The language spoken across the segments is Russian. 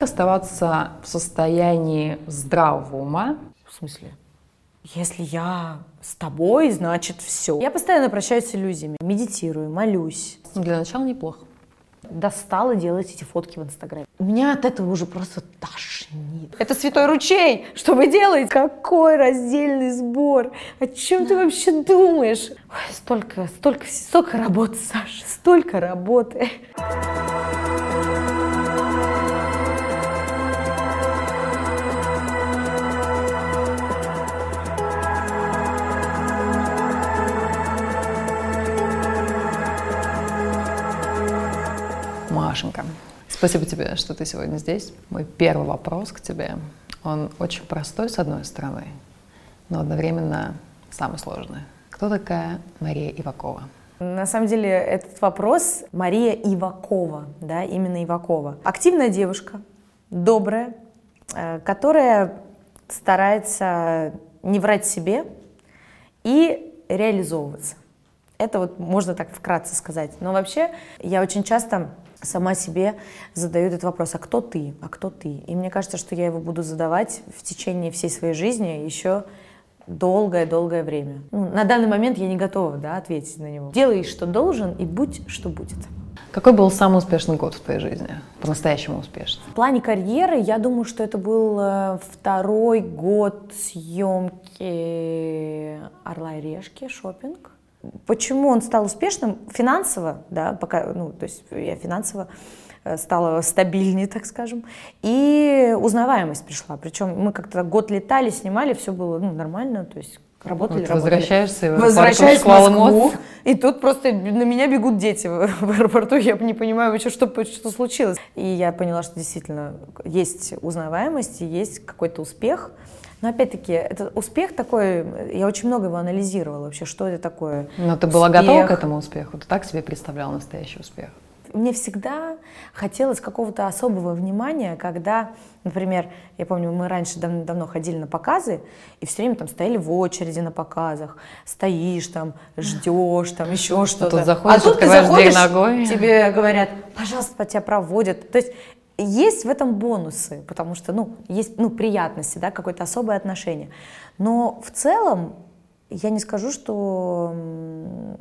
Оставаться в состоянии здравого ума. В смысле? Если я с тобой, значит все. Я постоянно прощаюсь с иллюзиями. Медитирую, молюсь. Ну, для начала неплохо. Достала делать эти фотки в Инстаграме. Меня от этого уже просто тошнит. Это святой ручей! Что вы делаете? Какой раздельный сбор? О чем ты вообще думаешь? Ой, столько, столько, столько работы, Саша, столько работы. Машенька, спасибо тебе, что ты сегодня здесь. Мой первый вопрос к тебе, он очень простой с одной стороны, но одновременно самый сложный. Кто такая Мария Ивакова? На самом деле этот вопрос Мария Ивакова, да, именно Ивакова. Активная девушка, добрая, э, которая старается не врать себе и реализовываться. Это вот можно так вкратце сказать. Но вообще я очень часто сама себе задаю этот вопрос, а кто ты, а кто ты? И мне кажется, что я его буду задавать в течение всей своей жизни еще долгое-долгое время. Ну, на данный момент я не готова да, ответить на него. Делай, что должен, и будь, что будет. Какой был самый успешный год в твоей жизни? По-настоящему успешный. В плане карьеры, я думаю, что это был э, второй год съемки «Орла и решки», шопинг. Почему он стал успешным? Финансово, да, пока, ну, то есть я финансово э, стала стабильнее, так скажем, и узнаваемость пришла. Причем мы как-то год летали, снимали, все было ну, нормально, то есть работали, вот работали. Возвращаешься Возвращаюсь в Москву, и тут просто на меня бегут дети в аэропорту, я не понимаю вообще, что, что случилось. И я поняла, что действительно есть узнаваемость, и есть какой-то успех, но опять-таки, это успех такой, я очень много его анализировала вообще, что это такое. Но ты была успех. готова к этому успеху? Ты так себе представляла настоящий успех? Мне всегда хотелось какого-то особого внимания, когда, например, я помню, мы раньше дав давно ходили на показы, и все время там стояли в очереди на показах, стоишь там, ждешь там, еще что-то. А тут заходишь, а тут ты заходишь, ногой. тебе говорят, пожалуйста, тебя проводят. То есть есть в этом бонусы, потому что, ну, есть, ну, приятности, да, какое-то особое отношение. Но в целом я не скажу, что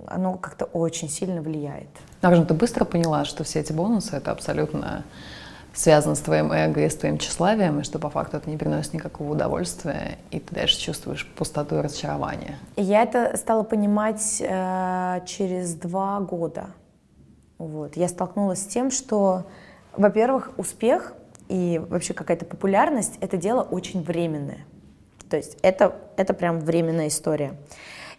оно как-то очень сильно влияет. Также ты быстро поняла, что все эти бонусы это абсолютно связано с твоим эго и с твоим тщеславием, и что по факту это не приносит никакого удовольствия, и ты дальше чувствуешь пустоту и разочарование. Я это стала понимать э, через два года. Вот. Я столкнулась с тем, что во-первых, успех и вообще какая-то популярность — это дело очень временное. То есть это, это прям временная история.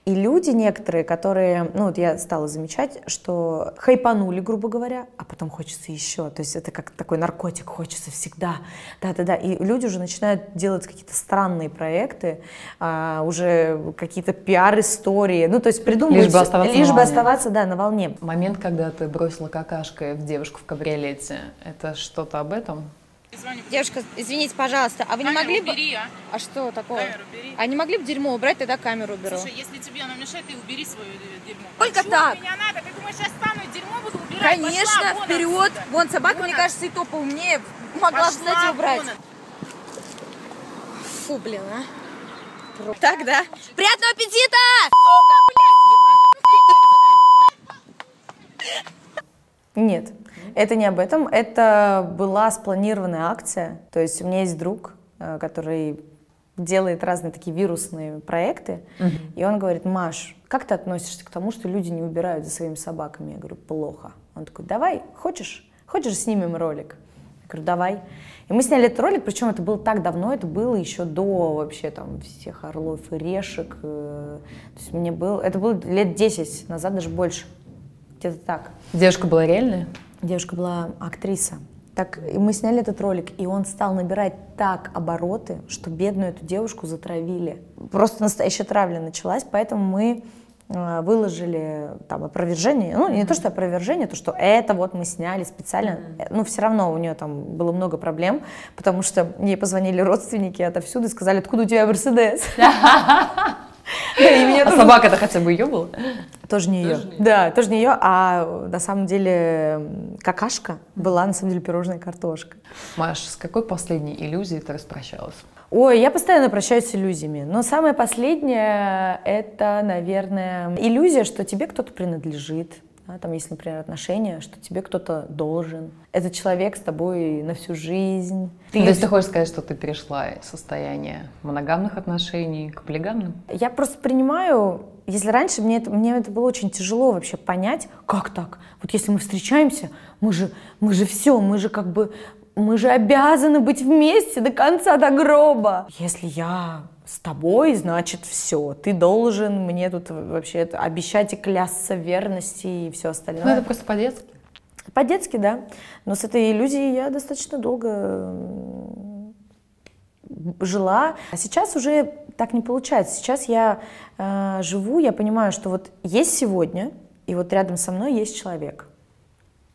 И люди некоторые, которые, ну вот я стала замечать, что хайпанули, грубо говоря, а потом хочется еще. То есть это как такой наркотик, хочется всегда. Да-да-да. И люди уже начинают делать какие-то странные проекты, а, уже какие-то пиар-истории. Ну, то есть придумывать... Лишь бы оставаться Лишь бы оставаться, да, на волне. Момент, когда ты бросила какашкой в девушку в кабриолете, это что-то об этом? Девушка, извините, пожалуйста, а вы камеру не могли бы... убери, а? А что такого? Камеру бери. А не могли бы дерьмо убрать, тогда камеру уберу. Слушай, если тебе оно мешает, ты убери свое дерьмо. Только а так? меня надо? Ты думаешь, я стану дерьмо буду убирать? Конечно, Пошла, вперед. Отсюда. Вон собака, вон мне от... кажется, и то поумнее могла Пошла встать и убрать. Вон. Фу, блин, а. Так, да? Приятного аппетита! Нет, это не об этом. Это была спланированная акция. То есть у меня есть друг, э, который делает разные такие вирусные проекты, uh и он говорит, Маш, как ты относишься к тому, что люди не убирают за своими собаками? Я говорю, плохо. Он такой, давай, хочешь? Хочешь, снимем ролик? Я говорю, давай. И мы сняли этот ролик, причем это было так давно, это было еще до вообще там всех орлов и решек. Э, то есть мне было, это было лет 10 назад, даже больше. Где-то так. Девушка была реальная? Девушка была актриса. Так, и мы сняли этот ролик, и он стал набирать так обороты, что бедную эту девушку затравили. Просто настоящая травля началась, поэтому мы э, выложили там опровержение, ну не то что опровержение, то что это вот мы сняли специально, mm-hmm. ну все равно у нее там было много проблем, потому что ей позвонили родственники отовсюду и сказали, откуда у тебя Мерседес? А собака-то хотя бы ее была? Тоже не ее. Да, тоже не ее, а на самом деле какашка была на самом деле пирожная картошка. Маш, с какой последней иллюзией ты распрощалась? Ой, я постоянно прощаюсь с иллюзиями. Но самое последнее — это, наверное, иллюзия, что тебе кто-то принадлежит. Да, там есть, например, отношения, что тебе кто-то должен. Этот человек с тобой на всю жизнь. То есть ты хочешь сказать, что ты перешла из состояния моногамных отношений к полигамным? Я просто принимаю, если раньше мне это, мне это было очень тяжело вообще понять, как так? Вот если мы встречаемся, мы же, мы же все, мы же как бы, мы же обязаны быть вместе до конца, до гроба. Если я с тобой, значит все, ты должен мне тут вообще обещать и клясться верности и все остальное. Ну, это просто по-детски. По-детски, да. Но с этой иллюзией я достаточно долго жила. А сейчас уже так не получается. Сейчас я э, живу, я понимаю, что вот есть сегодня, и вот рядом со мной есть человек.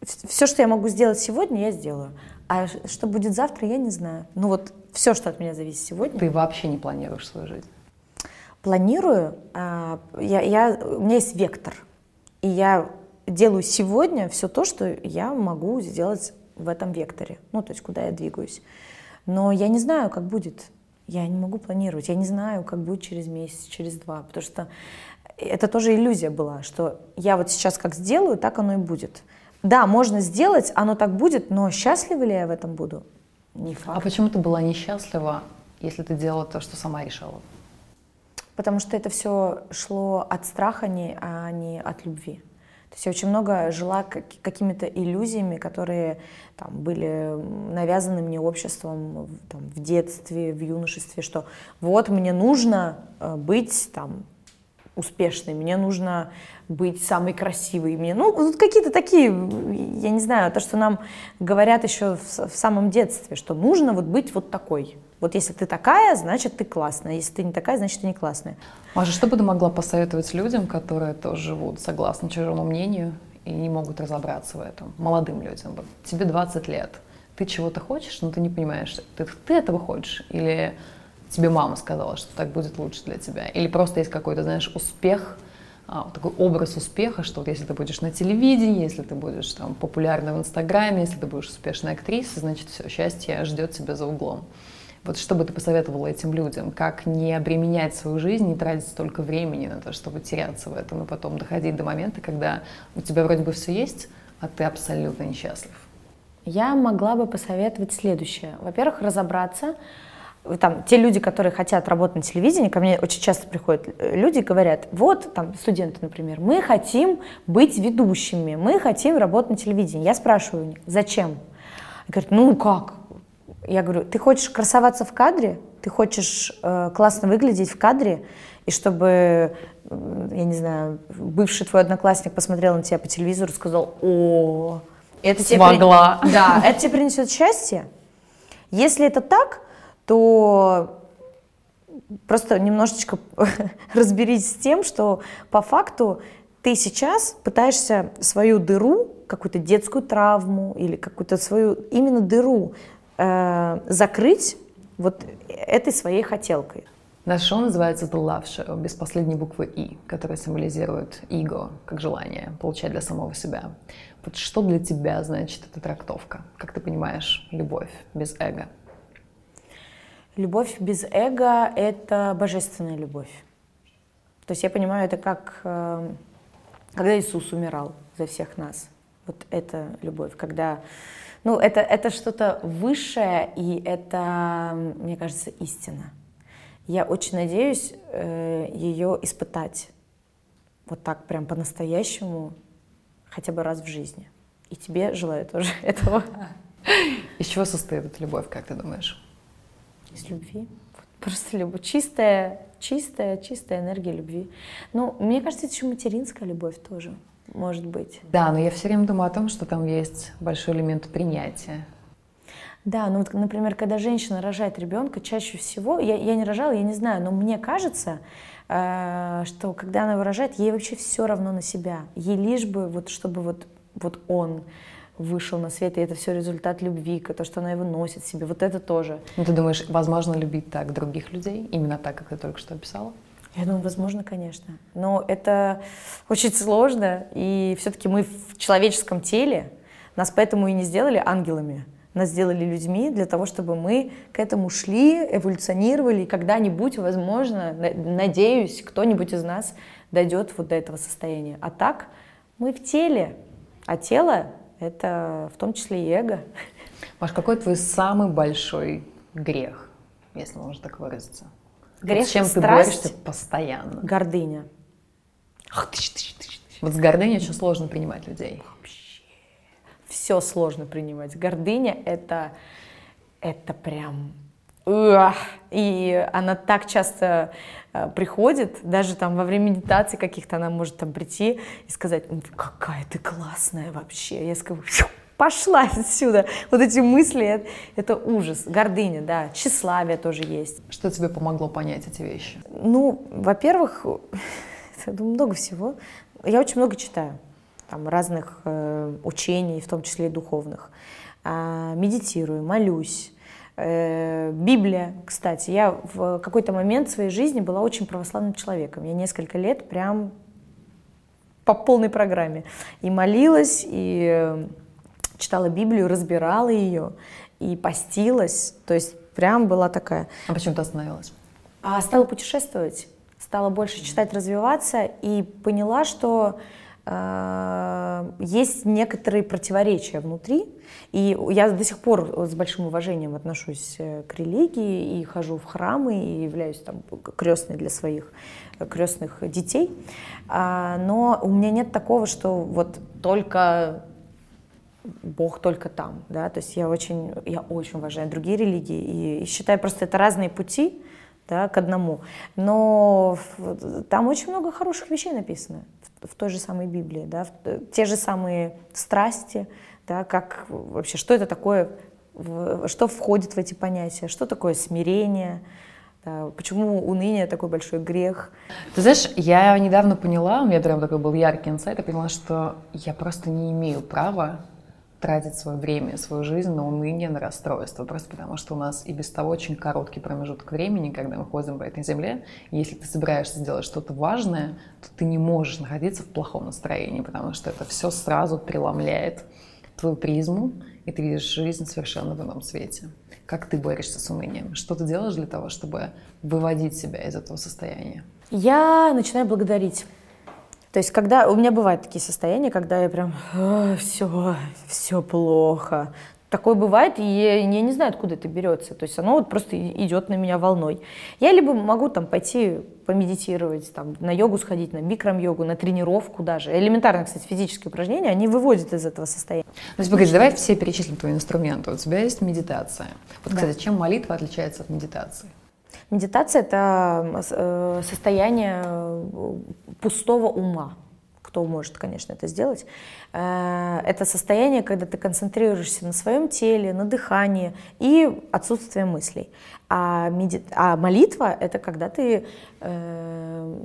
Все, что я могу сделать сегодня, я сделаю. А что будет завтра, я не знаю. Ну вот все, что от меня зависит сегодня. Ты вообще не планируешь свою жизнь. планирую, а, я, я, у меня есть вектор, и я делаю сегодня все то, что я могу сделать в этом векторе, ну, то есть куда я двигаюсь. Но я не знаю, как будет. Я не могу планировать, я не знаю, как будет через месяц, через два, потому что это тоже иллюзия была, что я вот сейчас как сделаю, так оно и будет. Да, можно сделать, оно так будет, но счастлива ли я в этом буду? Не факт. А почему ты была несчастлива, если ты делала то, что сама решила? Потому что это все шло от страха, не, а не от любви. То есть я очень много жила как- какими-то иллюзиями, которые там, были навязаны мне обществом там, в детстве, в юношестве, что вот мне нужно э, быть там, успешной, мне нужно быть самой красивой, мне, ну, вот какие-то такие, я не знаю, то, что нам говорят еще в, в самом детстве, что нужно вот быть вот такой. Вот если ты такая, значит ты классная, если ты не такая, значит ты не классная. Маша, что бы ты могла посоветовать людям, которые тоже живут согласно чужому мнению и не могут разобраться в этом? Молодым людям. Вот тебе 20 лет. Ты чего-то хочешь, но ты не понимаешь, ты, ты этого хочешь? Или тебе мама сказала, что так будет лучше для тебя? Или просто есть какой-то, знаешь, успех, а, такой образ успеха, что вот если ты будешь на телевидении, если ты будешь там популярна в Инстаграме, если ты будешь успешной актрисой, значит, все, счастье ждет тебя за углом. Вот что бы ты посоветовала этим людям? Как не обременять свою жизнь, не тратить столько времени на то, чтобы теряться в этом, и потом доходить до момента, когда у тебя вроде бы все есть, а ты абсолютно несчастлив? Я могла бы посоветовать следующее. Во-первых, разобраться. Там, те люди, которые хотят работать на телевидении, ко мне очень часто приходят э, люди и говорят, вот, там, студенты, например, мы хотим быть ведущими, мы хотим работать на телевидении. Я спрашиваю у них, зачем? Они говорят, ну как? Я говорю, ты хочешь красоваться в кадре? Ты хочешь э, классно выглядеть в кадре? И чтобы, э, я не знаю, бывший твой одноклассник посмотрел на тебя по телевизору и сказал, о, это тебе при- Смогла. Да, это тебе принесет счастье. Если это так, то просто немножечко разберись с тем, что по факту ты сейчас пытаешься свою дыру, какую-то детскую травму или какую-то свою именно дыру э, закрыть вот этой своей хотелкой. Наше шоу называется The Love Show, без последней буквы «и», которая символизирует эго, как желание получать для самого себя. Вот что для тебя значит эта трактовка? Как ты понимаешь любовь без эго? Любовь без эго — это божественная любовь. То есть я понимаю, это как э, когда Иисус умирал за всех нас. Вот это любовь, когда... Ну, это, это что-то высшее, и это, мне кажется, истина. Я очень надеюсь э, ее испытать вот так прям по-настоящему хотя бы раз в жизни. И тебе желаю тоже этого. Из чего состоит эта любовь, как ты думаешь? Из любви. Вот Просто любовь. Чистая, чистая, чистая энергия любви. Ну, мне кажется, это еще материнская любовь тоже, может быть. Да, но я все время думаю о том, что там есть большой элемент принятия. Да, ну вот, например, когда женщина рожает ребенка, чаще всего, я, я не рожала, я не знаю, но мне кажется, э, что когда она его рожает, ей вообще все равно на себя. Ей лишь бы, вот, чтобы вот, вот он вышел на свет, и это все результат любви, то, что она его носит себе, вот это тоже. Ну, ты думаешь, возможно любить так других людей, именно так, как ты только что описала? Я думаю, возможно, конечно. Но это очень сложно, и все-таки мы в человеческом теле, нас поэтому и не сделали ангелами, нас сделали людьми для того, чтобы мы к этому шли, эволюционировали, и когда-нибудь, возможно, надеюсь, кто-нибудь из нас дойдет вот до этого состояния. А так мы в теле, а тело — это в том числе и эго. Маш, какой твой самый большой грех, если можно так выразиться? Грех, вот с чем страсть, ты борешься постоянно? Гордыня. Вот с гордыней очень сложно принимать людей. Все сложно принимать. Гордыня — это, это прям... И она так часто э, приходит, даже там во время медитации каких-то она может там прийти и сказать, какая ты классная вообще. Я скажу, пошла отсюда. Вот эти мысли, это, это ужас. Гордыня, да. Тщеславие тоже есть. Что тебе помогло понять эти вещи? Ну, во-первых, много всего. Я очень много читаю. Там разных э, учений, в том числе и духовных. Э, медитирую, молюсь. Э, Библия, кстати. Я в какой-то момент в своей жизни была очень православным человеком. Я несколько лет прям по полной программе. И молилась, и читала Библию, разбирала ее и постилась. То есть прям была такая. А почему ты остановилась? А стала путешествовать, стала больше читать, развиваться и поняла, что э, есть некоторые противоречия внутри. И я до сих пор с большим уважением отношусь э, к религии и хожу в храмы и являюсь там крестной для своих э, крестных детей. А, но у меня нет такого, что вот только Бог только там, да, то есть я очень, я очень уважаю другие религии и, и считаю просто это разные пути, да, к одному, но там очень много хороших вещей написано в, в той же самой Библии, да, в, те же самые страсти, да, как вообще, что это такое, что входит в эти понятия, что такое смирение, да, почему уныние такой большой грех? Ты знаешь, я недавно поняла, у меня прям такой был яркий инсайт, я поняла, что я просто не имею права тратить свое время, свою жизнь на уныние, на расстройство, просто потому что у нас и без того очень короткий промежуток времени, когда мы ходим по этой земле. И если ты собираешься сделать что-то важное, то ты не можешь находиться в плохом настроении, потому что это все сразу преломляет твою призму, и ты видишь жизнь совершенно в ином свете. Как ты борешься с унынием? Что ты делаешь для того, чтобы выводить себя из этого состояния? Я начинаю благодарить. То есть, когда у меня бывают такие состояния, когда я прям все, все плохо. Такое бывает, и я, я не знаю, откуда это берется. То есть оно вот просто идет на меня волной. Я либо могу там пойти помедитировать, там, на йогу сходить, на бикрам-йогу, на тренировку даже. Элементарно, кстати, физические упражнения, они выводят из этого состояния. То есть, погоди, давай все перечислим твои инструменты. У тебя есть медитация. Вот, кстати, да. чем молитва отличается от медитации? Медитация – это э, состояние э, пустого ума. Кто может, конечно, это сделать. Э, это состояние, когда ты концентрируешься на своем теле, на дыхании и отсутствие мыслей. А, меди... а молитва — это когда ты э,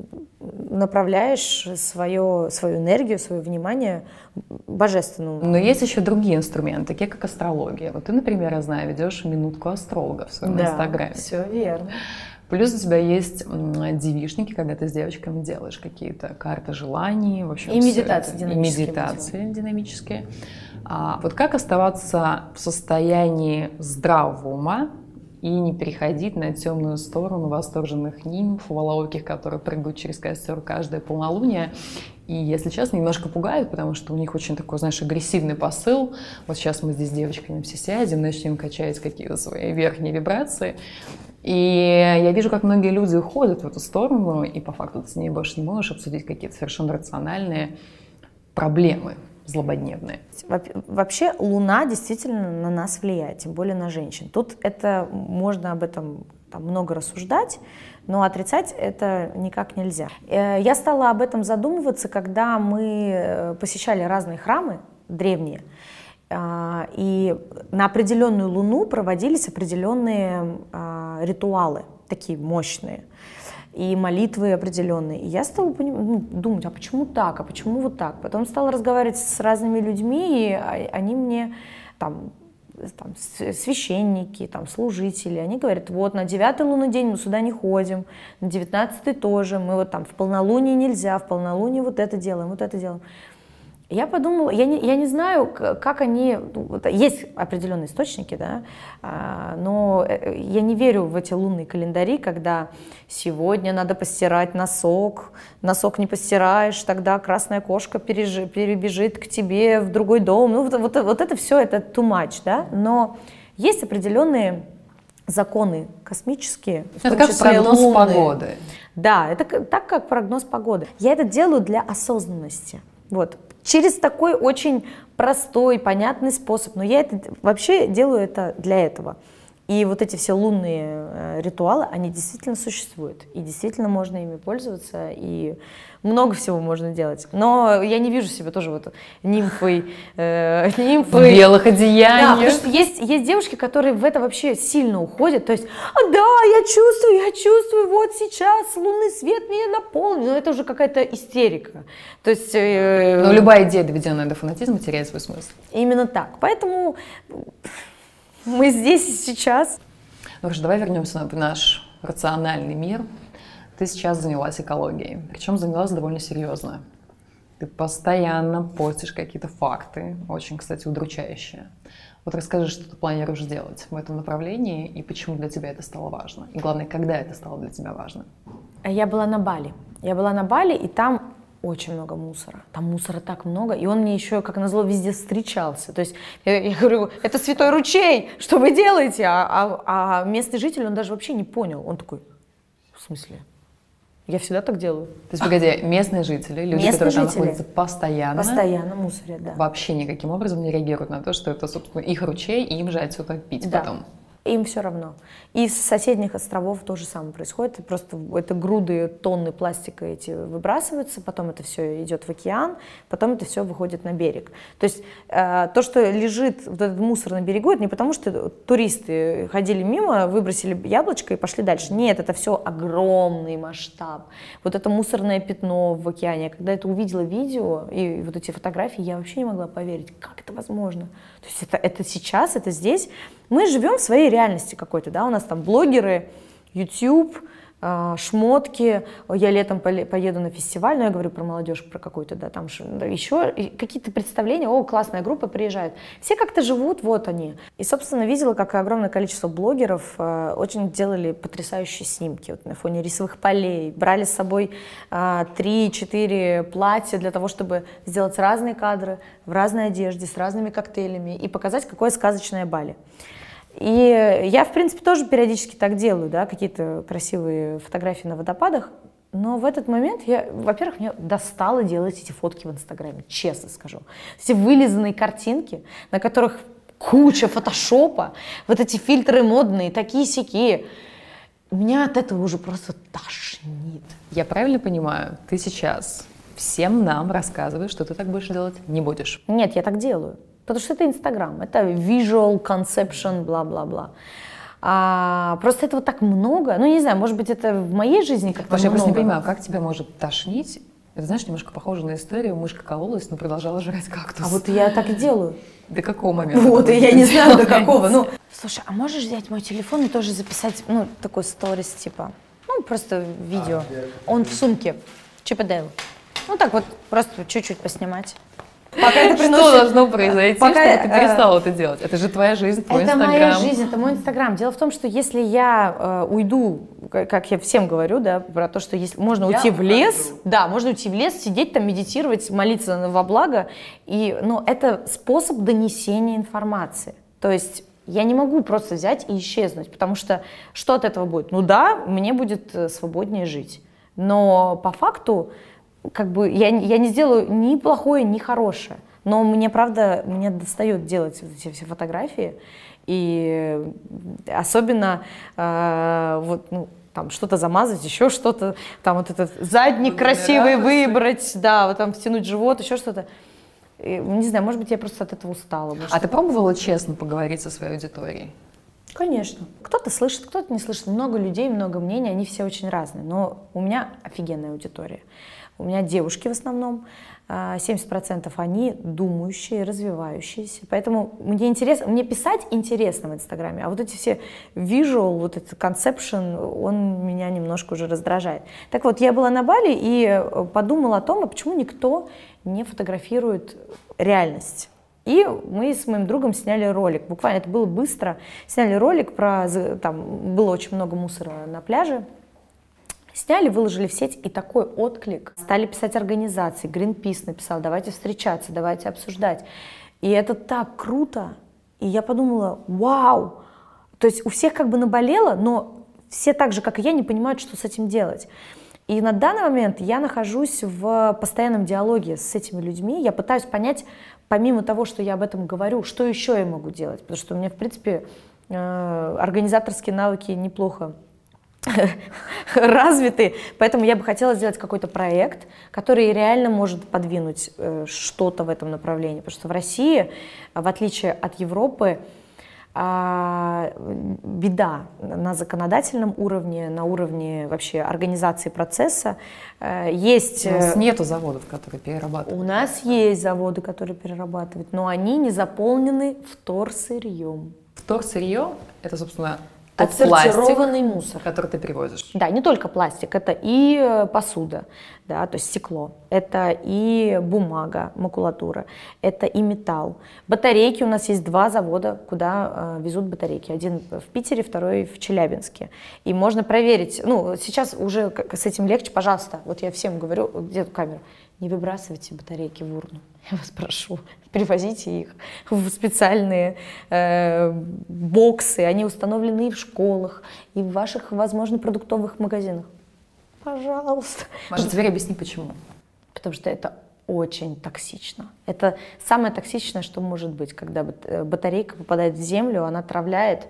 направляешь свое, свою энергию, свое внимание божественному. Но есть еще другие инструменты, такие как астрология. Вот ты, например, я знаю, ведешь минутку астролога в своем да, инстаграме. все верно. Плюс у тебя есть девишники, когда ты с девочками делаешь какие-то карты желаний, в общем, и медитации это, динамические. И медитации динамические. А, вот как оставаться в состоянии здравого ума и не переходить на темную сторону восторженных нимф, волооких, которые прыгают через костер каждое полнолуние. И, если честно, немножко пугают, потому что у них очень такой, знаешь, агрессивный посыл. Вот сейчас мы здесь с девочками все сядем, начнем качать какие-то свои верхние вибрации. И я вижу, как многие люди уходят в эту сторону, и по факту ты с ней больше не можешь обсудить какие-то совершенно рациональные проблемы злободневные. Вообще Луна действительно на нас влияет, тем более на женщин. Тут это можно об этом там, много рассуждать, но отрицать это никак нельзя. Э, я стала об этом задумываться, когда мы э, посещали разные храмы древние, и на определенную луну проводились определенные а, ритуалы, такие мощные и молитвы определенные. И я стала ну, думать, а почему так, а почему вот так? Потом стала разговаривать с разными людьми, и они мне там там, священники, там, служители, они говорят, вот на девятый лунный день мы сюда не ходим, на девятнадцатый тоже, мы вот там в полнолуние нельзя, в полнолуние вот это делаем, вот это делаем. Я подумала, я не, я не знаю, как они, ну, есть определенные источники, да, а, но э, я не верю в эти лунные календари, когда сегодня надо постирать носок, носок не постираешь, тогда красная кошка пережи- перебежит к тебе в другой дом. Ну, вот, вот, вот это все, это too much, да, но есть определенные законы космические. в Это том как числе прогноз лунные. погоды. Да, это так как прогноз погоды. Я это делаю для осознанности. Вот. Через такой очень простой, понятный способ. Но я это вообще делаю это для этого. И вот эти все лунные э, ритуалы, они действительно существуют. И действительно можно ими пользоваться. И много всего можно делать. Но я не вижу себя тоже вот нимфой. э, В нимфой. белых Да, одеяниях. потому что есть, есть девушки, которые в это вообще сильно уходят. То есть, а, да, я чувствую, я чувствую, вот сейчас лунный свет меня наполнил. Но это уже какая-то истерика. То есть... э, Но любая идея, доведенная до фанатизма, теряет свой смысл. Именно так. Поэтому мы здесь и сейчас. Ну хорошо, давай вернемся в наш рациональный мир. Ты сейчас занялась экологией, причем занялась довольно серьезно. Ты постоянно постишь какие-то факты, очень, кстати, удручающие. Вот расскажи, что ты планируешь делать в этом направлении и почему для тебя это стало важно. И главное, когда это стало для тебя важно. Я была на Бали. Я была на Бали, и там очень много мусора. Там мусора так много, и он мне еще, как назло, везде встречался. То есть я, я говорю, это святой ручей, что вы делаете? А, а- а местный житель, он даже вообще не понял. Он такой, в смысле? Я всегда так делаю. То есть, погоди, местные жители, люди, Местные которые там жители. находятся постоянно, Постоянно мусорят, да. вообще никаким образом не реагируют на то, что это, собственно, их ручей, и им же отсюда пить Да. потом. Им все равно. И с соседних островов то же самое происходит. Просто это груды, тонны пластика эти выбрасываются, потом это все идет в океан, потом это все выходит на берег. То есть э, то, что лежит вот этот мусор на берегу, это не потому, что туристы ходили мимо, выбросили яблочко и пошли дальше. Нет, это все огромный масштаб. Вот это мусорное пятно в океане. Я когда это увидела видео и вот эти фотографии, я вообще не могла поверить, как это возможно. То есть это, это сейчас, это здесь. Мы живем в своей реальности какой-то, да, у нас там блогеры, YouTube, а, шмотки, я летом поеду на фестиваль, но я говорю про молодежь, про какую-то, да, там еще какие-то представления, о, классная группа приезжает. Все как-то живут, вот они. И, собственно, видела, как огромное количество блогеров э, очень делали потрясающие снимки вот, на фоне рисовых полей, брали с собой а, три-четыре платья для того, чтобы сделать разные кадры в разной одежде, с разными коктейлями и показать, какое сказочное Бали. И я, в принципе, тоже периодически так делаю, да, какие-то красивые фотографии на водопадах. Но в этот момент я, во-первых, меня достало делать эти фотки в Инстаграме, честно скажу. Эти вылизанные картинки, на которых куча фотошопа, вот эти фильтры модные, такие сякие. Меня от этого уже просто тошнит. Я правильно понимаю, ты сейчас всем нам рассказываешь, что ты так больше делать не будешь. Нет, я так делаю. Потому что это Инстаграм, это visual conception, бла-бла-бла. А, просто этого так много. Ну, не знаю, может быть, это в моей жизни как-то Паша, я просто не понимаю, как тебя может тошнить? Это, знаешь, немножко похоже на историю. Мышка кололась, но продолжала жрать кактус. А вот я так и делаю. До какого момента? Вот, и я не знаю, до какого. Ну, слушай, а можешь взять мой телефон и тоже записать, ну, такой сторис, типа, ну, просто видео. Он в сумке. Чип и Дейл. Ну, так вот, просто чуть-чуть поснимать. Пока это Что приносит- должно произойти, Пока, чтобы ты э, перестала это делать? Это же твоя жизнь, твой Это инстаграм. моя жизнь, это мой инстаграм. Дело в том, что если я э, уйду, как я всем говорю, да, про то, что если можно уйти в лес, да, можно уйти в лес, сидеть там, медитировать, молиться во благо, и, ну, это способ донесения информации. То есть я не могу просто взять и исчезнуть, потому что что от этого будет? Ну да, мне будет э, свободнее жить, но по факту как бы я, я не сделаю ни плохое, ни хорошее. Но мне, правда, мне достает делать вот эти все фотографии. И особенно э, вот, ну, там что-то замазать, еще что-то, там вот этот задник красивый выбрать, да, вот там втянуть живот, еще что-то. И, не знаю, может быть, я просто от этого устала. может, А ты пробовала честно поговорить со своей аудиторией? Конечно. Кто-то слышит, кто-то не слышит. Много людей, много мнений, они все очень разные. Но у меня офигенная аудитория. У меня девушки в основном, 70% а, они думающие, развивающиеся. Поэтому мне интересно, мне писать интересно в Инстаграме, а вот эти все visual, вот этот conception, он меня немножко уже раздражает. Так вот, я была на Бали и э, подумала о том, а почему никто не фотографирует реальность. И мы с моим другом сняли ролик. Буквально это было быстро. Сняли ролик про... Там было очень много мусора на пляже. Сняли, выложили в сеть, и такой отклик. Стали писать организации. Greenpeace написал, давайте встречаться, давайте обсуждать. И это так круто. И я подумала, вау! То есть у всех как бы наболело, но все так же, как и я, не понимают, что с этим делать. И на данный момент я нахожусь в постоянном диалоге с этими людьми. Я пытаюсь понять, помимо того, что я об этом говорю, что еще я могу делать? Потому что у меня, в принципе, э, организаторские навыки неплохо развиты, поэтому я бы хотела сделать какой-то проект, который реально может подвинуть э, что-то в этом направлении, потому что в России, в отличие от Европы, а, беда на законодательном уровне, на уровне вообще организации процесса. Э, есть... У нас э, нету заводов, которые перерабатывают. У нас есть заводы, которые перерабатывают, но они не заполнены вторсырьем. Вторсырье – это, собственно, Отсортированный пластик, мусор. Который ты привозишь. Да, не только пластик, это и э, посуда, да, то есть стекло, это и бумага, макулатура, это и металл. Батарейки, у нас есть два завода, куда э, везут батарейки. Один в Питере, второй в Челябинске. И можно проверить, ну, сейчас уже с этим легче, пожалуйста, вот я всем говорю, где эту камеру, не выбрасывайте батарейки в урну. Я вас прошу, привозите их в специальные э, боксы. Они установлены и в школах, и в ваших, возможно, продуктовых магазинах. Пожалуйста. Может, теперь объясни, почему. Потому что это очень токсично. Это самое токсичное, что может быть, когда э, батарейка попадает в землю, она отравляет.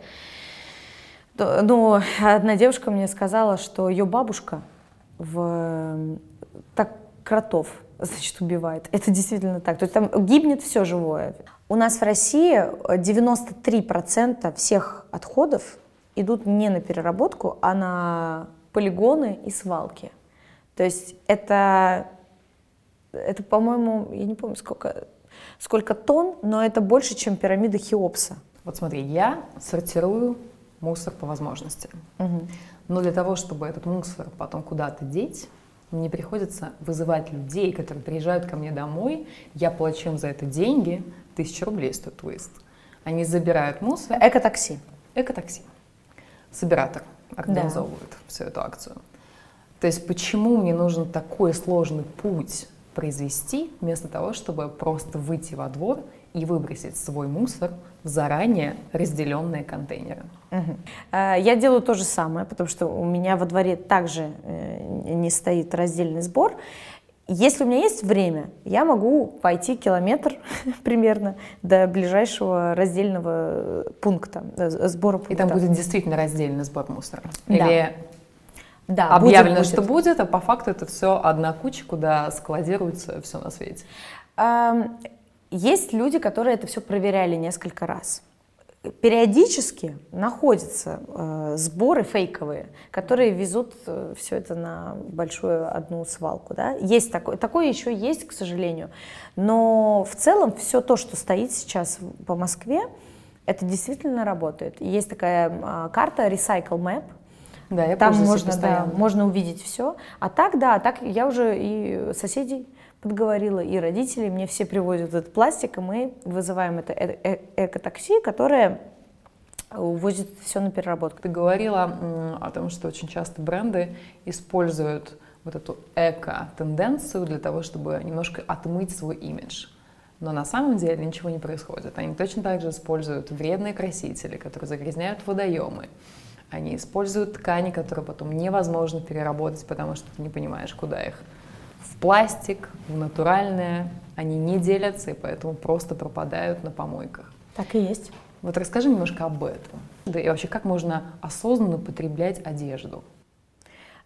Ну, одна девушка мне сказала, что ее бабушка в так кротов, значит, убивает. Это действительно так. То есть там гибнет все живое. У нас в России 93% всех отходов идут не на переработку, а на полигоны и свалки. То есть это, это по-моему, я не помню, сколько, сколько тонн, но это больше, чем пирамида Хеопса. Вот смотри, я сортирую мусор по возможности. Угу. Но для того, чтобы этот мусор потом куда-то деть, мне приходится вызывать людей, которые приезжают ко мне домой, я плачу им за это деньги, тысяча рублей стоит выезд. Они забирают мусор. Экотакси. Экотакси. Собиратор организовывает да. всю эту акцию. То есть почему мне нужен такой сложный путь произвести, вместо того, чтобы просто выйти во двор и выбросить свой мусор в заранее разделенные контейнеры. Угу. Я делаю то же самое, потому что у меня во дворе также э, не стоит раздельный сбор. Если у меня есть время, я могу пойти километр примерно до ближайшего раздельного э, пункта, сбора пункта. И там будет действительно раздельный сбор мусора? Да. Или да, объявлено, будет, что будет, а по факту это все одна куча, куда складируется все на свете? Есть люди, которые это все проверяли несколько раз. Периодически находятся э, сборы фейковые, которые везут э, все это на большую одну свалку. Да? Есть такое, такое еще есть, к сожалению. Но в целом все то, что стоит сейчас по Москве, это действительно работает. Есть такая э, карта Recycle Map, да, я Там можно, да, можно увидеть все. А так, да, так я уже и соседей подговорила, и родители мне все привозят этот пластик, и мы вызываем это э -э экотакси, которое увозит все на переработку. Ты говорила о том, что очень часто бренды используют вот эту эко-тенденцию для того, чтобы немножко отмыть свой имидж. Но на самом деле ничего не происходит. Они точно так же используют вредные красители, которые загрязняют водоемы. Они используют ткани, которые потом невозможно переработать, потому что ты не понимаешь, куда их пластик, в натуральное. Они не делятся и поэтому просто пропадают на помойках. Так и есть. Вот расскажи немножко об этом. Да и вообще, как можно осознанно потреблять одежду?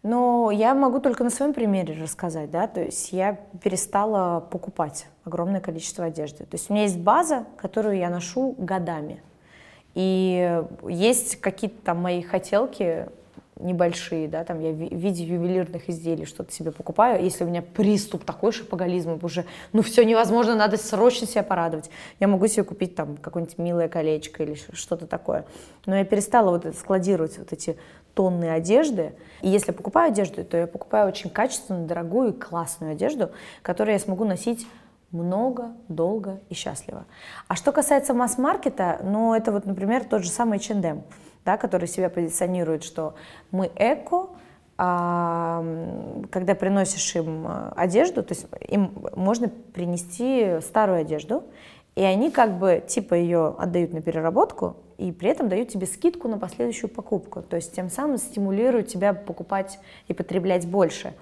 Ну, я могу только на своем примере рассказать, да, то есть я перестала покупать огромное количество одежды. То есть у меня есть база, которую я ношу годами. И есть какие-то там мои хотелки, небольшие, да, там я в виде ювелирных изделий что-то себе покупаю, если у меня приступ такой шопоголизма уже, ну все невозможно, надо срочно себя порадовать, я могу себе купить там какое-нибудь милое колечко или что-то такое. Но я перестала вот складировать вот эти тонны одежды. И если покупаю одежду, то я покупаю очень качественную, дорогую и классную одежду, которую я смогу носить много, долго и счастливо. А что касается масс-маркета, ну это вот, например, тот же самый H&M да, который себя позиционирует, что мы эко, а, когда приносишь им э, одежду, то есть им можно принести старую одежду, и они как бы типа ее отдают на переработку, и при этом дают тебе скидку на последующую покупку. То есть тем самым стимулируют тебя покупать и потреблять больше.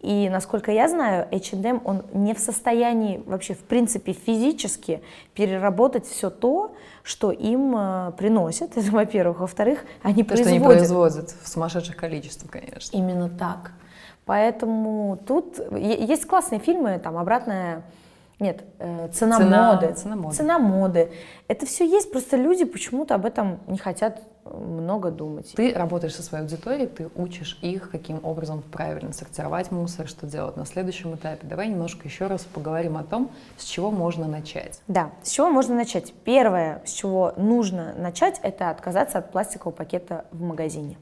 И насколько я знаю, H&M, он не в состоянии вообще, в принципе, физически переработать все то, что им э, приносят, это во-первых. Во-вторых, они то, производят. что они производят в сумасшедших количествах, конечно. Именно так. Поэтому тут есть классные фильмы, там, «Обратная нет, э, цена, цена моды. Цена моды. Цена моды. Это все есть, просто люди почему-то об этом не хотят много думать. Ты работаешь со своей аудиторией, ты учишь их, каким образом правильно сортировать мусор, что делать на следующем этапе. Давай немножко еще раз поговорим о том, с чего можно начать. Да, с чего можно начать? Первое, с чего нужно начать, это отказаться от пластикового пакета в магазине.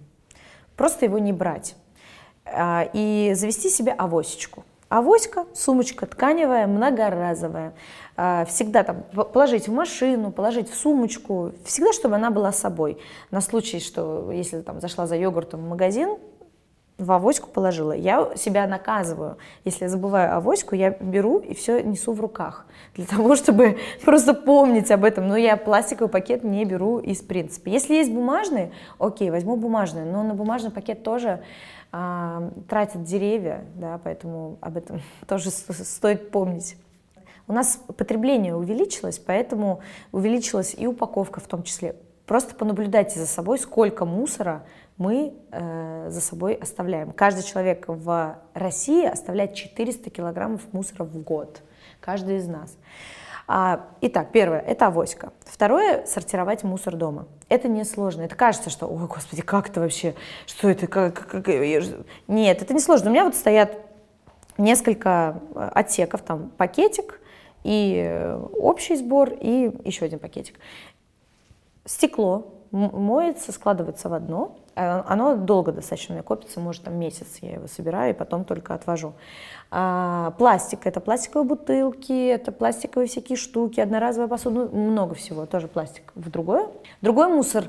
Просто его не брать. А, и завести себе авосечку. Авоська, сумочка тканевая, многоразовая. А, всегда там положить в машину, положить в сумочку, всегда, чтобы она была с собой. На случай, что если там зашла за йогуртом в магазин, в авоську положила. Я себя наказываю. Если я забываю авоську, я беру и все несу в руках. Для того, чтобы просто помнить об этом. Но я пластиковый пакет не беру из принципа. Если есть бумажный, окей, возьму бумажный. Но на бумажный пакет тоже тратят деревья, да, поэтому об этом тоже стоит помнить. У нас потребление увеличилось, поэтому увеличилась и упаковка в том числе. Просто понаблюдайте за собой, сколько мусора мы э, за собой оставляем. Каждый человек в России оставляет 400 килограммов мусора в год. Каждый из нас. А, итак, первое – это авоська. Второе – сортировать мусор дома. Это несложно. Это кажется, что, ой, господи, как это вообще, что это, как, как, Нет, это не сложно. У меня вот стоят несколько э, отсеков, там пакетик, и э, общий сбор, и еще один пакетик. Стекло моется, складывается в одно. Э, оно долго достаточно у меня копится, может там месяц я его собираю и потом только отвожу. А, пластик, это пластиковые бутылки, это пластиковые всякие штуки, одноразовая посуда, ну, много всего, тоже пластик в другое. Другой мусор,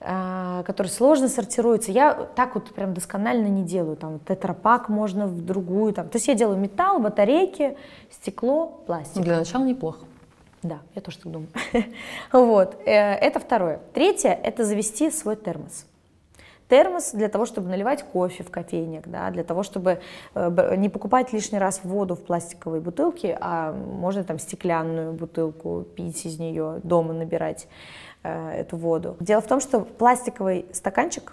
а, который сложно сортируется, я так вот прям досконально не делаю, там тетрапак можно в другую, там, то есть я делаю металл, батарейки, стекло, пластик. Для начала неплохо. Да, я тоже так думаю. вот, э, это второе. Третье, это завести свой термос термос для того, чтобы наливать кофе в кофейник, да, для того, чтобы э, не покупать лишний раз воду в пластиковой бутылке, а можно там стеклянную бутылку пить из нее, дома набирать э, эту воду. Дело в том, что пластиковый стаканчик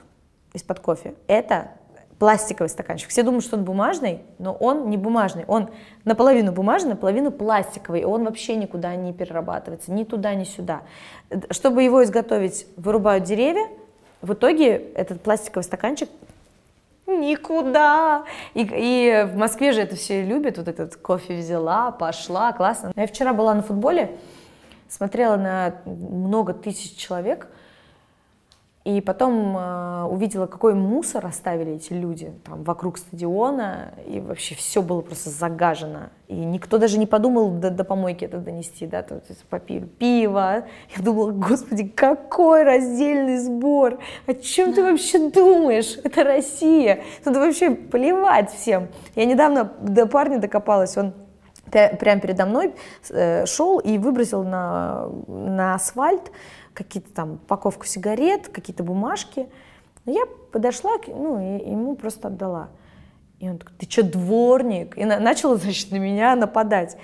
из-под кофе – это пластиковый стаканчик. Все думают, что он бумажный, но он не бумажный. Он наполовину бумажный, наполовину пластиковый, и он вообще никуда не перерабатывается, ни туда, ни сюда. Чтобы его изготовить, вырубают деревья – в итоге этот пластиковый стаканчик никуда. И, и в Москве же это все любят, вот этот кофе взяла, пошла, классно. Я вчера была на футболе, смотрела на много тысяч человек – и потом э, увидела, какой мусор оставили эти люди там вокруг стадиона, и вообще все было просто загажено. И никто даже не подумал до, до помойки это донести, да, то есть попили пиво. Я думала, господи, какой раздельный сбор, о чем ты вообще думаешь? Это Россия, тут вообще плевать всем. Я недавно до парня докопалась, он прямо передо мной э, шел и выбросил на, на асфальт какие-то там упаковку сигарет, какие-то бумажки. Но я подошла, ну, и ему просто отдала. И он такой, ты что, дворник? И на, начал, значит, на меня нападать.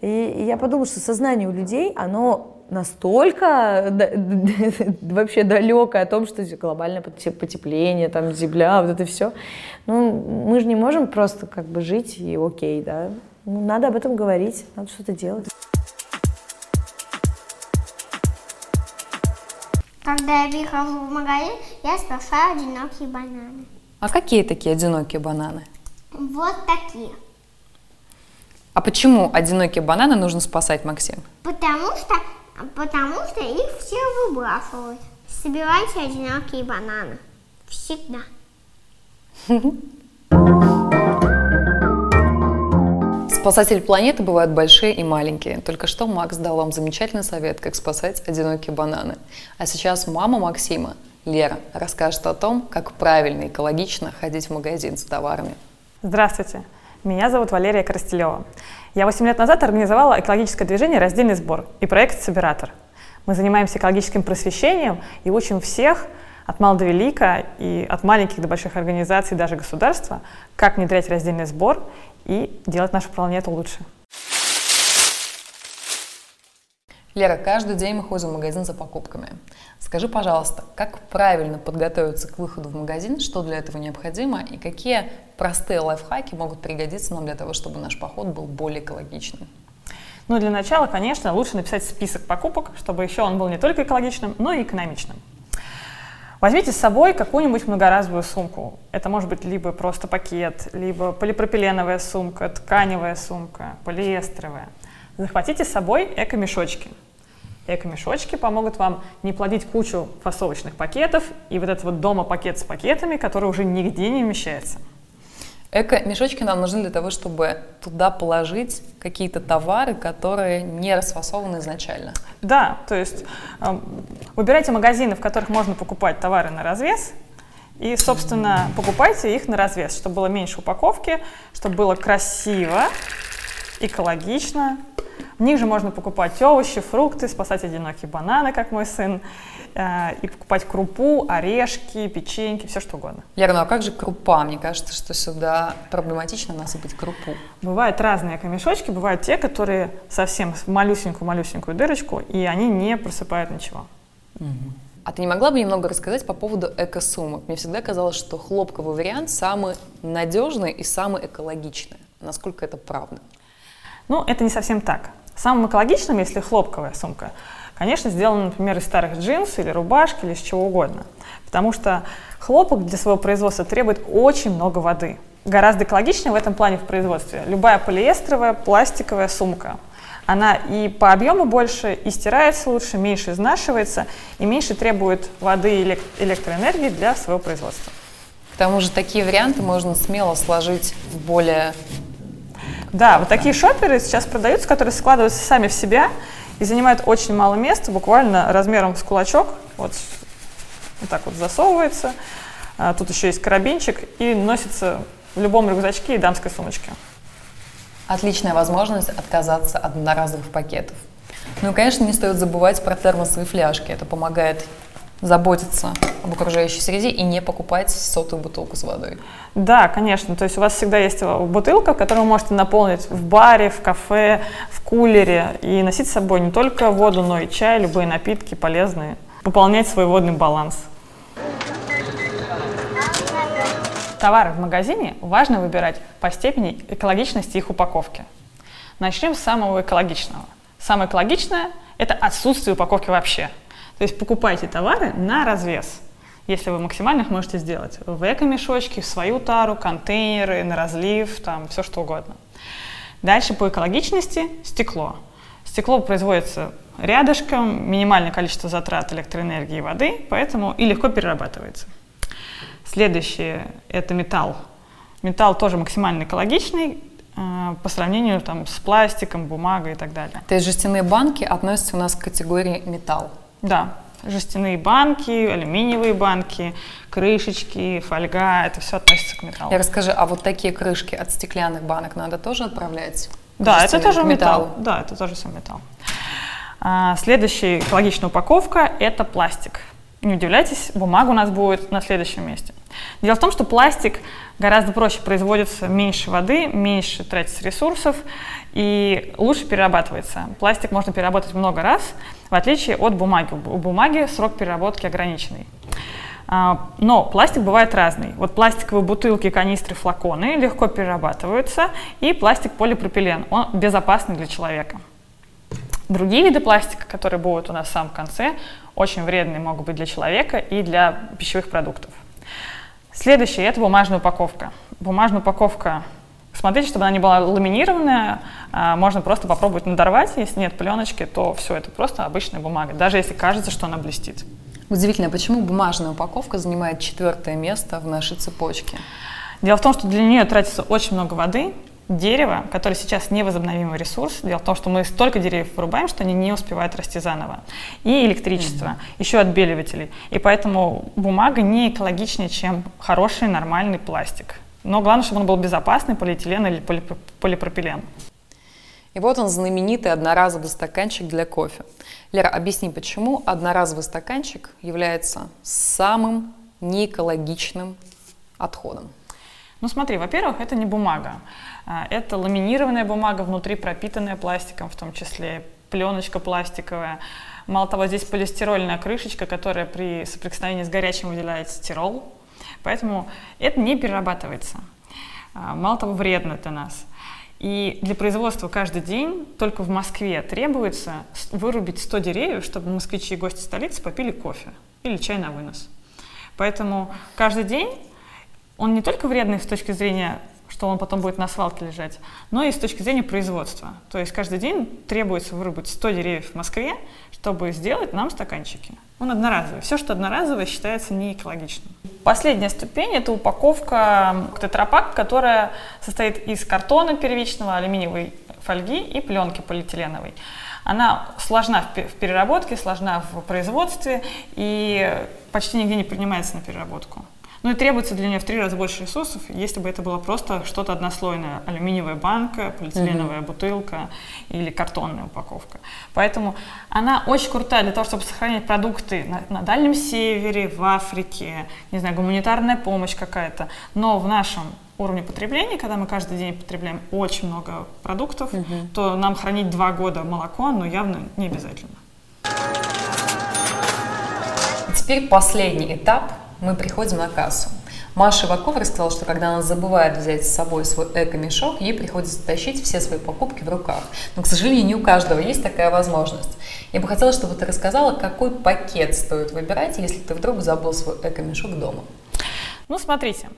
И, и я подумала, что сознание у людей, оно настолько вообще далекое о том, что глобальное потепление, там, земля, вот это все. Ну, мы же не можем просто как бы жить и окей, да. Ну, надо об этом говорить, надо что-то делать. Когда я прихожу в магазин, я спасаю одинокие бананы. А какие такие одинокие бананы? Вот такие. А почему одинокие бананы нужно спасать, Максим? Потому что, потому что их все выбрасывают. Собирайте одинокие бананы. Всегда. Спасатели планеты бывают большие и маленькие. Только что Макс дал вам замечательный совет, как спасать одинокие бананы. А сейчас мама Максима, Лера, расскажет о том, как правильно и экологично ходить в магазин с товарами. Здравствуйте, меня зовут Валерия Коростелева. Я 8 лет назад организовала экологическое движение «Раздельный сбор» и проект «Собиратор». Мы занимаемся экологическим просвещением и учим всех от мала до велика и от маленьких до больших организаций, даже государства, как внедрять раздельный сбор и делать нашу планету лучше. Лера, каждый день мы ходим в магазин за покупками. Скажи, пожалуйста, как правильно подготовиться к выходу в магазин, что для этого необходимо и какие простые лайфхаки могут пригодиться нам для того, чтобы наш поход был более экологичным? Ну, для начала, конечно, лучше написать список покупок, чтобы еще он был не только экологичным, но и экономичным. Возьмите с собой какую-нибудь многоразовую сумку. Это может быть либо просто пакет, либо полипропиленовая сумка, тканевая сумка, полиэстеровая. Захватите с собой эко-мешочки. Эко-мешочки помогут вам не плодить кучу фасовочных пакетов и вот этот вот дома пакет с пакетами, который уже нигде не вмещается. Эко-мешочки нам нужны для того, чтобы туда положить какие-то товары, которые не расфасованы изначально. Да, то есть э, выбирайте магазины, в которых можно покупать товары на развес, и, собственно, покупайте их на развес, чтобы было меньше упаковки, чтобы было красиво, экологично. В них же можно покупать овощи, фрукты, спасать одинокие бананы, как мой сын, и покупать крупу, орешки, печеньки, все что угодно. Лера, ну а как же крупа? Мне кажется, что сюда проблематично насыпать крупу. Бывают разные камешочки, бывают те, которые совсем в малюсенькую-малюсенькую дырочку, и они не просыпают ничего. Угу. А ты не могла бы немного рассказать по поводу эко-сумок? Мне всегда казалось, что хлопковый вариант самый надежный и самый экологичный. Насколько это правда? Ну, это не совсем так. Самым экологичным, если хлопковая сумка, конечно, сделано, например, из старых джинс или рубашки или из чего угодно. Потому что хлопок для своего производства требует очень много воды. Гораздо экологичнее в этом плане в производстве любая полиэстеровая, пластиковая сумка. Она и по объему больше, и стирается лучше, меньше изнашивается, и меньше требует воды и электроэнергии для своего производства. К тому же такие варианты можно смело сложить в более... Да, вот такие шоперы сейчас продаются, которые складываются сами в себя, и занимает очень мало места, буквально размером с кулачок. Вот, вот так вот засовывается. А, тут еще есть карабинчик и носится в любом рюкзачке и дамской сумочке. Отличная возможность отказаться от одноразовых пакетов. Ну и, конечно, не стоит забывать про термосовые фляжки. Это помогает заботиться об окружающей среде и не покупать сотую бутылку с водой. Да, конечно. То есть у вас всегда есть бутылка, которую вы можете наполнить в баре, в кафе, в кулере и носить с собой не только воду, но и чай, любые напитки полезные. Пополнять свой водный баланс. Товары в магазине важно выбирать по степени экологичности их упаковки. Начнем с самого экологичного. Самое экологичное – это отсутствие упаковки вообще – то есть покупайте товары на развес, если вы максимально их можете сделать. В эко-мешочки, в свою тару, контейнеры, на разлив, там все что угодно. Дальше по экологичности стекло. Стекло производится рядышком, минимальное количество затрат электроэнергии и воды, поэтому и легко перерабатывается. Следующее – это металл. Металл тоже максимально экологичный, э, по сравнению там, с пластиком, бумагой и так далее. То есть жестяные банки относятся у нас к категории металл? Да, жестяные банки, алюминиевые банки, крышечки, фольга, это все относится к металлу. Я расскажи, а вот такие крышки от стеклянных банок надо тоже отправлять? Да, это тоже металл. Да, это тоже все металл. А, следующая экологичная упаковка – это пластик. Не удивляйтесь, бумага у нас будет на следующем месте. Дело в том, что пластик гораздо проще производится, меньше воды, меньше тратится ресурсов и лучше перерабатывается. Пластик можно переработать много раз, в отличие от бумаги. У бумаги срок переработки ограниченный. А, но пластик бывает разный. Вот пластиковые бутылки, канистры, флаконы легко перерабатываются, и пластик полипропилен, он безопасный для человека. Другие виды пластика, которые будут у нас в самом конце, очень вредные могут быть для человека и для пищевых продуктов. Следующее – это бумажная упаковка. Бумажная упаковка Смотрите, чтобы она не была ламинированная, а, можно просто попробовать надорвать, если нет пленочки, то все, это просто обычная бумага, даже если кажется, что она блестит. Удивительно, почему бумажная упаковка занимает четвертое место в нашей цепочке? Дело в том, что для нее тратится очень много воды, дерево, которое сейчас невозобновимый ресурс. Дело в том, что мы столько деревьев вырубаем, что они не успевают расти заново. И электричество, mm-hmm. еще отбеливателей. И поэтому бумага не экологичнее, чем хороший нормальный пластик. Но главное, чтобы он был безопасный, полиэтилен или полипропилен. И вот он знаменитый одноразовый стаканчик для кофе. Лера, объясни, почему одноразовый стаканчик является самым неэкологичным отходом? Ну смотри, во-первых, это не бумага. А, это ламинированная бумага, внутри пропитанная пластиком, в том числе пленочка пластиковая. Мало того, здесь полистирольная крышечка, которая при соприкосновении с горячим выделяет стирол. Поэтому это не перерабатывается. А, мало того, вредно для нас. И для производства каждый день только в Москве требуется вырубить 100 деревьев, чтобы москвичи и гости столицы попили кофе или чай на вынос. Поэтому каждый день он не только вредный с точки зрения что он потом будет на свалке лежать, но и с точки зрения производства. То есть каждый день требуется вырубить 100 деревьев в Москве, чтобы сделать нам стаканчики. Он одноразовый. Все, что одноразовое, считается неэкологичным. Последняя ступень – это упаковка тетрапак, которая состоит из картона первичного, алюминиевой фольги и пленки полиэтиленовой. Она сложна в переработке, сложна в производстве и почти нигде не принимается на переработку. Ну и требуется для нее в три раза больше ресурсов, если бы это было просто что-то однослойное. Алюминиевая банка, полиэтиленовая mm-hmm. бутылка или картонная упаковка. Поэтому она очень крутая для того, чтобы сохранять продукты на, на Дальнем Севере, в Африке, не знаю, гуманитарная помощь какая-то. Но в нашем уровне потребления, когда мы каждый день потребляем очень много продуктов, угу. то нам хранить два года молоко, ну, явно не обязательно. Теперь последний этап мы приходим на кассу. Маша Ивакова рассказала, что когда она забывает взять с собой свой эко-мешок, ей приходится тащить все свои покупки в руках. Но, к сожалению, не у каждого есть такая возможность. Я бы хотела, чтобы ты рассказала, какой пакет стоит выбирать, если ты вдруг забыл свой эко-мешок дома. Ну, смотрите,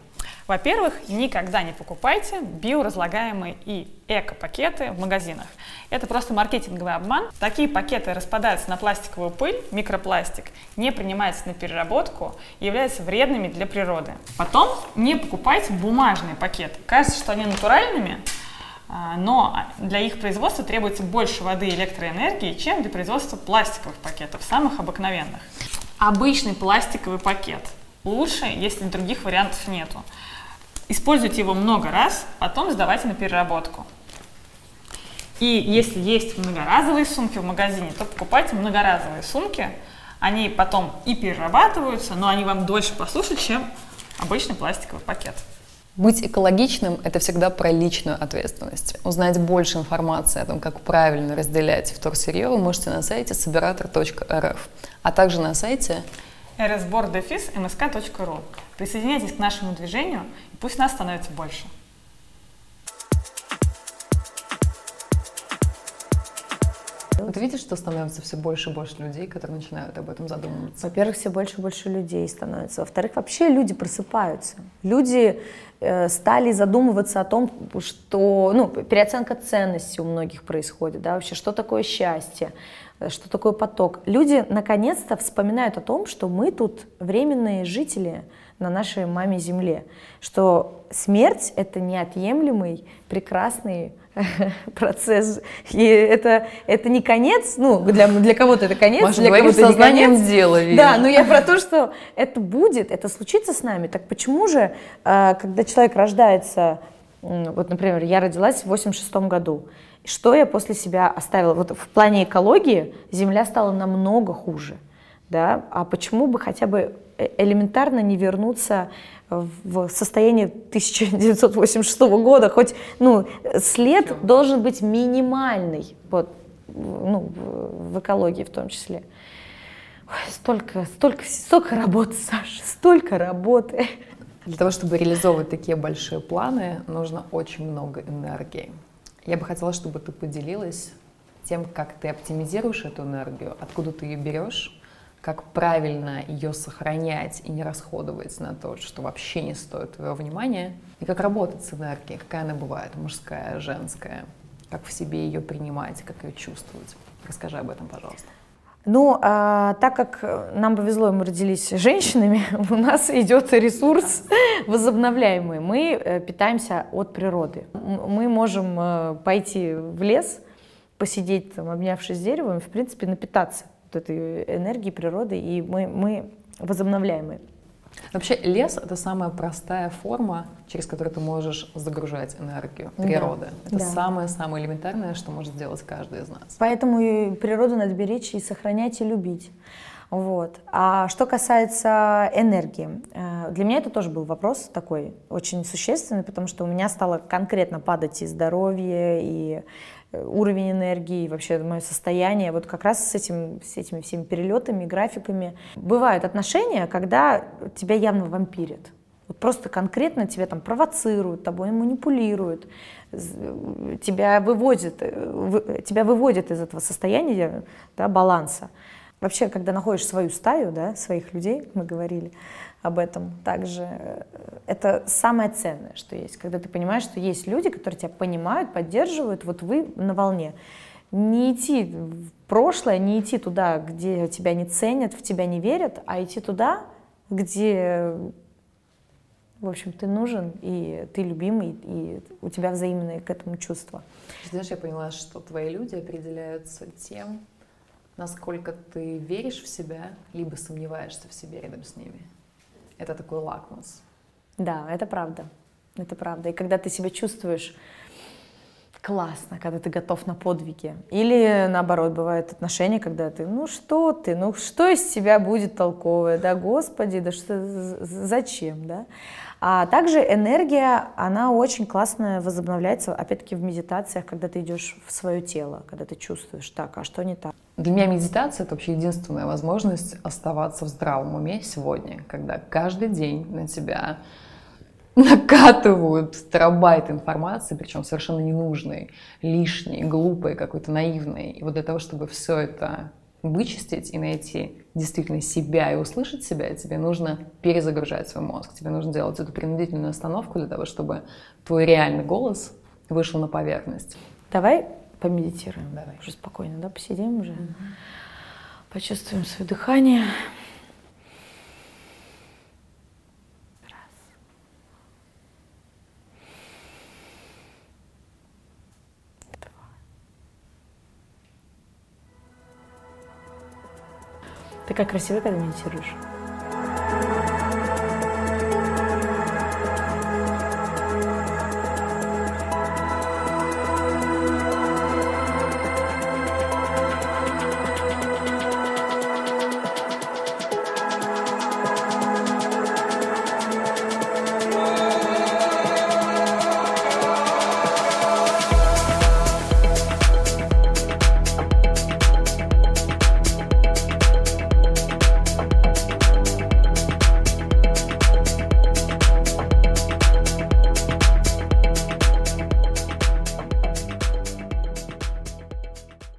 во-первых, никогда не покупайте биоразлагаемые и эко-пакеты в магазинах. Это просто маркетинговый обман. Такие пакеты распадаются на пластиковую пыль, микропластик, не принимаются на переработку и являются вредными для природы. Потом не покупайте бумажные пакеты. Кажется, что они натуральными, а, но для их производства требуется больше воды и электроэнергии, чем для производства пластиковых пакетов, самых обыкновенных. Обычный пластиковый пакет лучше, если других вариантов нету. Используйте его много раз, потом сдавайте на переработку. И если есть многоразовые сумки в магазине, то покупайте многоразовые сумки. Они потом и перерабатываются, но они вам дольше послушают, чем обычный пластиковый пакет. Быть экологичным – это всегда про личную ответственность. Узнать больше информации о том, как правильно разделять вторсырье, вы можете на сайте собиратор.рф, а также на сайте rsbordefis.msk.ru. Присоединяйтесь к нашему движению, и пусть нас становится больше. Вот видишь, что становится все больше и больше людей, которые начинают об этом задумываться? Во-первых, все больше и больше людей становится. Во-вторых, вообще люди просыпаются. Люди э, стали задумываться о том, что, ну, переоценка ценностей у многих происходит, да, вообще, что такое счастье, э, что такое поток. Люди наконец-то вспоминают о том, что мы тут временные жители на нашей маме Земле, что смерть — это неотъемлемый, прекрасный процесс. И это, это не конец, ну, для, для кого-то это конец, Маша, для кого-то сознанием не конец. дела, видишь. Да, но я про то, что это будет, это случится с нами. Так почему же, э, когда человек рождается, вот, например, я родилась в 86 году, что я после себя оставила? Вот в плане экологии Земля стала намного хуже. Да? А почему бы хотя бы элементарно не вернуться в состоянии 1986 года, хоть ну, след Все. должен быть минимальный, вот, ну, в, в экологии в том числе. Ой, столько, столько, столько работы, Саша, столько работы. Для того, чтобы реализовывать такие большие планы, нужно очень много энергии. Я бы хотела, чтобы ты поделилась тем, как ты оптимизируешь эту энергию, откуда ты ее берешь, как правильно ее сохранять и не расходовать на то, что вообще не стоит твоего внимания, и как работать с энергией, какая она бывает, мужская, женская, как в себе ее принимать, как ее чувствовать. Расскажи об этом, пожалуйста. Ну, а, так как нам повезло, мы родились женщинами, у нас идет ресурс возобновляемый. Мы э, питаемся от природы. Мы можем э, пойти в лес, посидеть там, обнявшись деревом, в принципе, напитаться вот этой энергией природы, и мы, мы возобновляемые. Вообще лес — это самая простая форма, через которую ты можешь загружать энергию Да, природы. Это да. самое-самое элементарное, что может сделать каждый из нас. Поэтому и природу надо беречь и сохранять, и любить. Вот. А что касается энергии, э, для меня это тоже был вопрос такой очень существенный, потому что у меня стало конкретно падать и здоровье, и уровень энергии, вообще мое состояние, вот как раз с, этим, с этими всеми перелетами, графиками. Бывают отношения, когда тебя явно вампирят. Вот просто конкретно тебя там провоцируют, тобой манипулируют, тебя выводят, э, тебя выводят из этого состояния да, баланса. Вообще, когда находишь свою стаю, да, своих людей, мы говорили об этом также, э, это самое ценное, что есть. Когда ты понимаешь, что есть люди, которые тебя понимают, поддерживают, вот вы на волне. Не идти в прошлое, не идти туда, где тебя не ценят, в тебя не верят, а идти туда, где в общем, ты нужен, и ты любимый, и у тебя взаимные к этому чувства. Знаешь, я поняла, что твои люди определяются тем, насколько ты веришь в себя, либо сомневаешься в себе рядом с ними. Это такой лакмус. Да, это правда. Это правда. И когда ты себя чувствуешь классно, когда ты готов на подвиги. Или наоборот, бывают отношения, когда ты, ну что ты, ну что из тебя будет толковое, да, господи, да что, зачем, да. А также энергия, она очень классно возобновляется, опять-таки в медитациях, когда ты идешь в свое тело, когда ты чувствуешь, так, а что не так. Для меня медитация — это вообще единственная возможность оставаться в здравом уме сегодня, когда каждый день на тебя накатывают терабайт информации, причем совершенно ненужной, лишней, глупой, какой-то наивной. И вот для того, чтобы все это вычистить и найти действительно себя и услышать себя, тебе нужно перезагружать свой мозг. Тебе нужно делать эту принудительную остановку для того, чтобы твой реальный голос вышел на поверхность. Давай помедитируем. Давай. Уже спокойно, да, посидим уже. Почувствуем свое дыхание. Ты как красиво, когда медитируешь.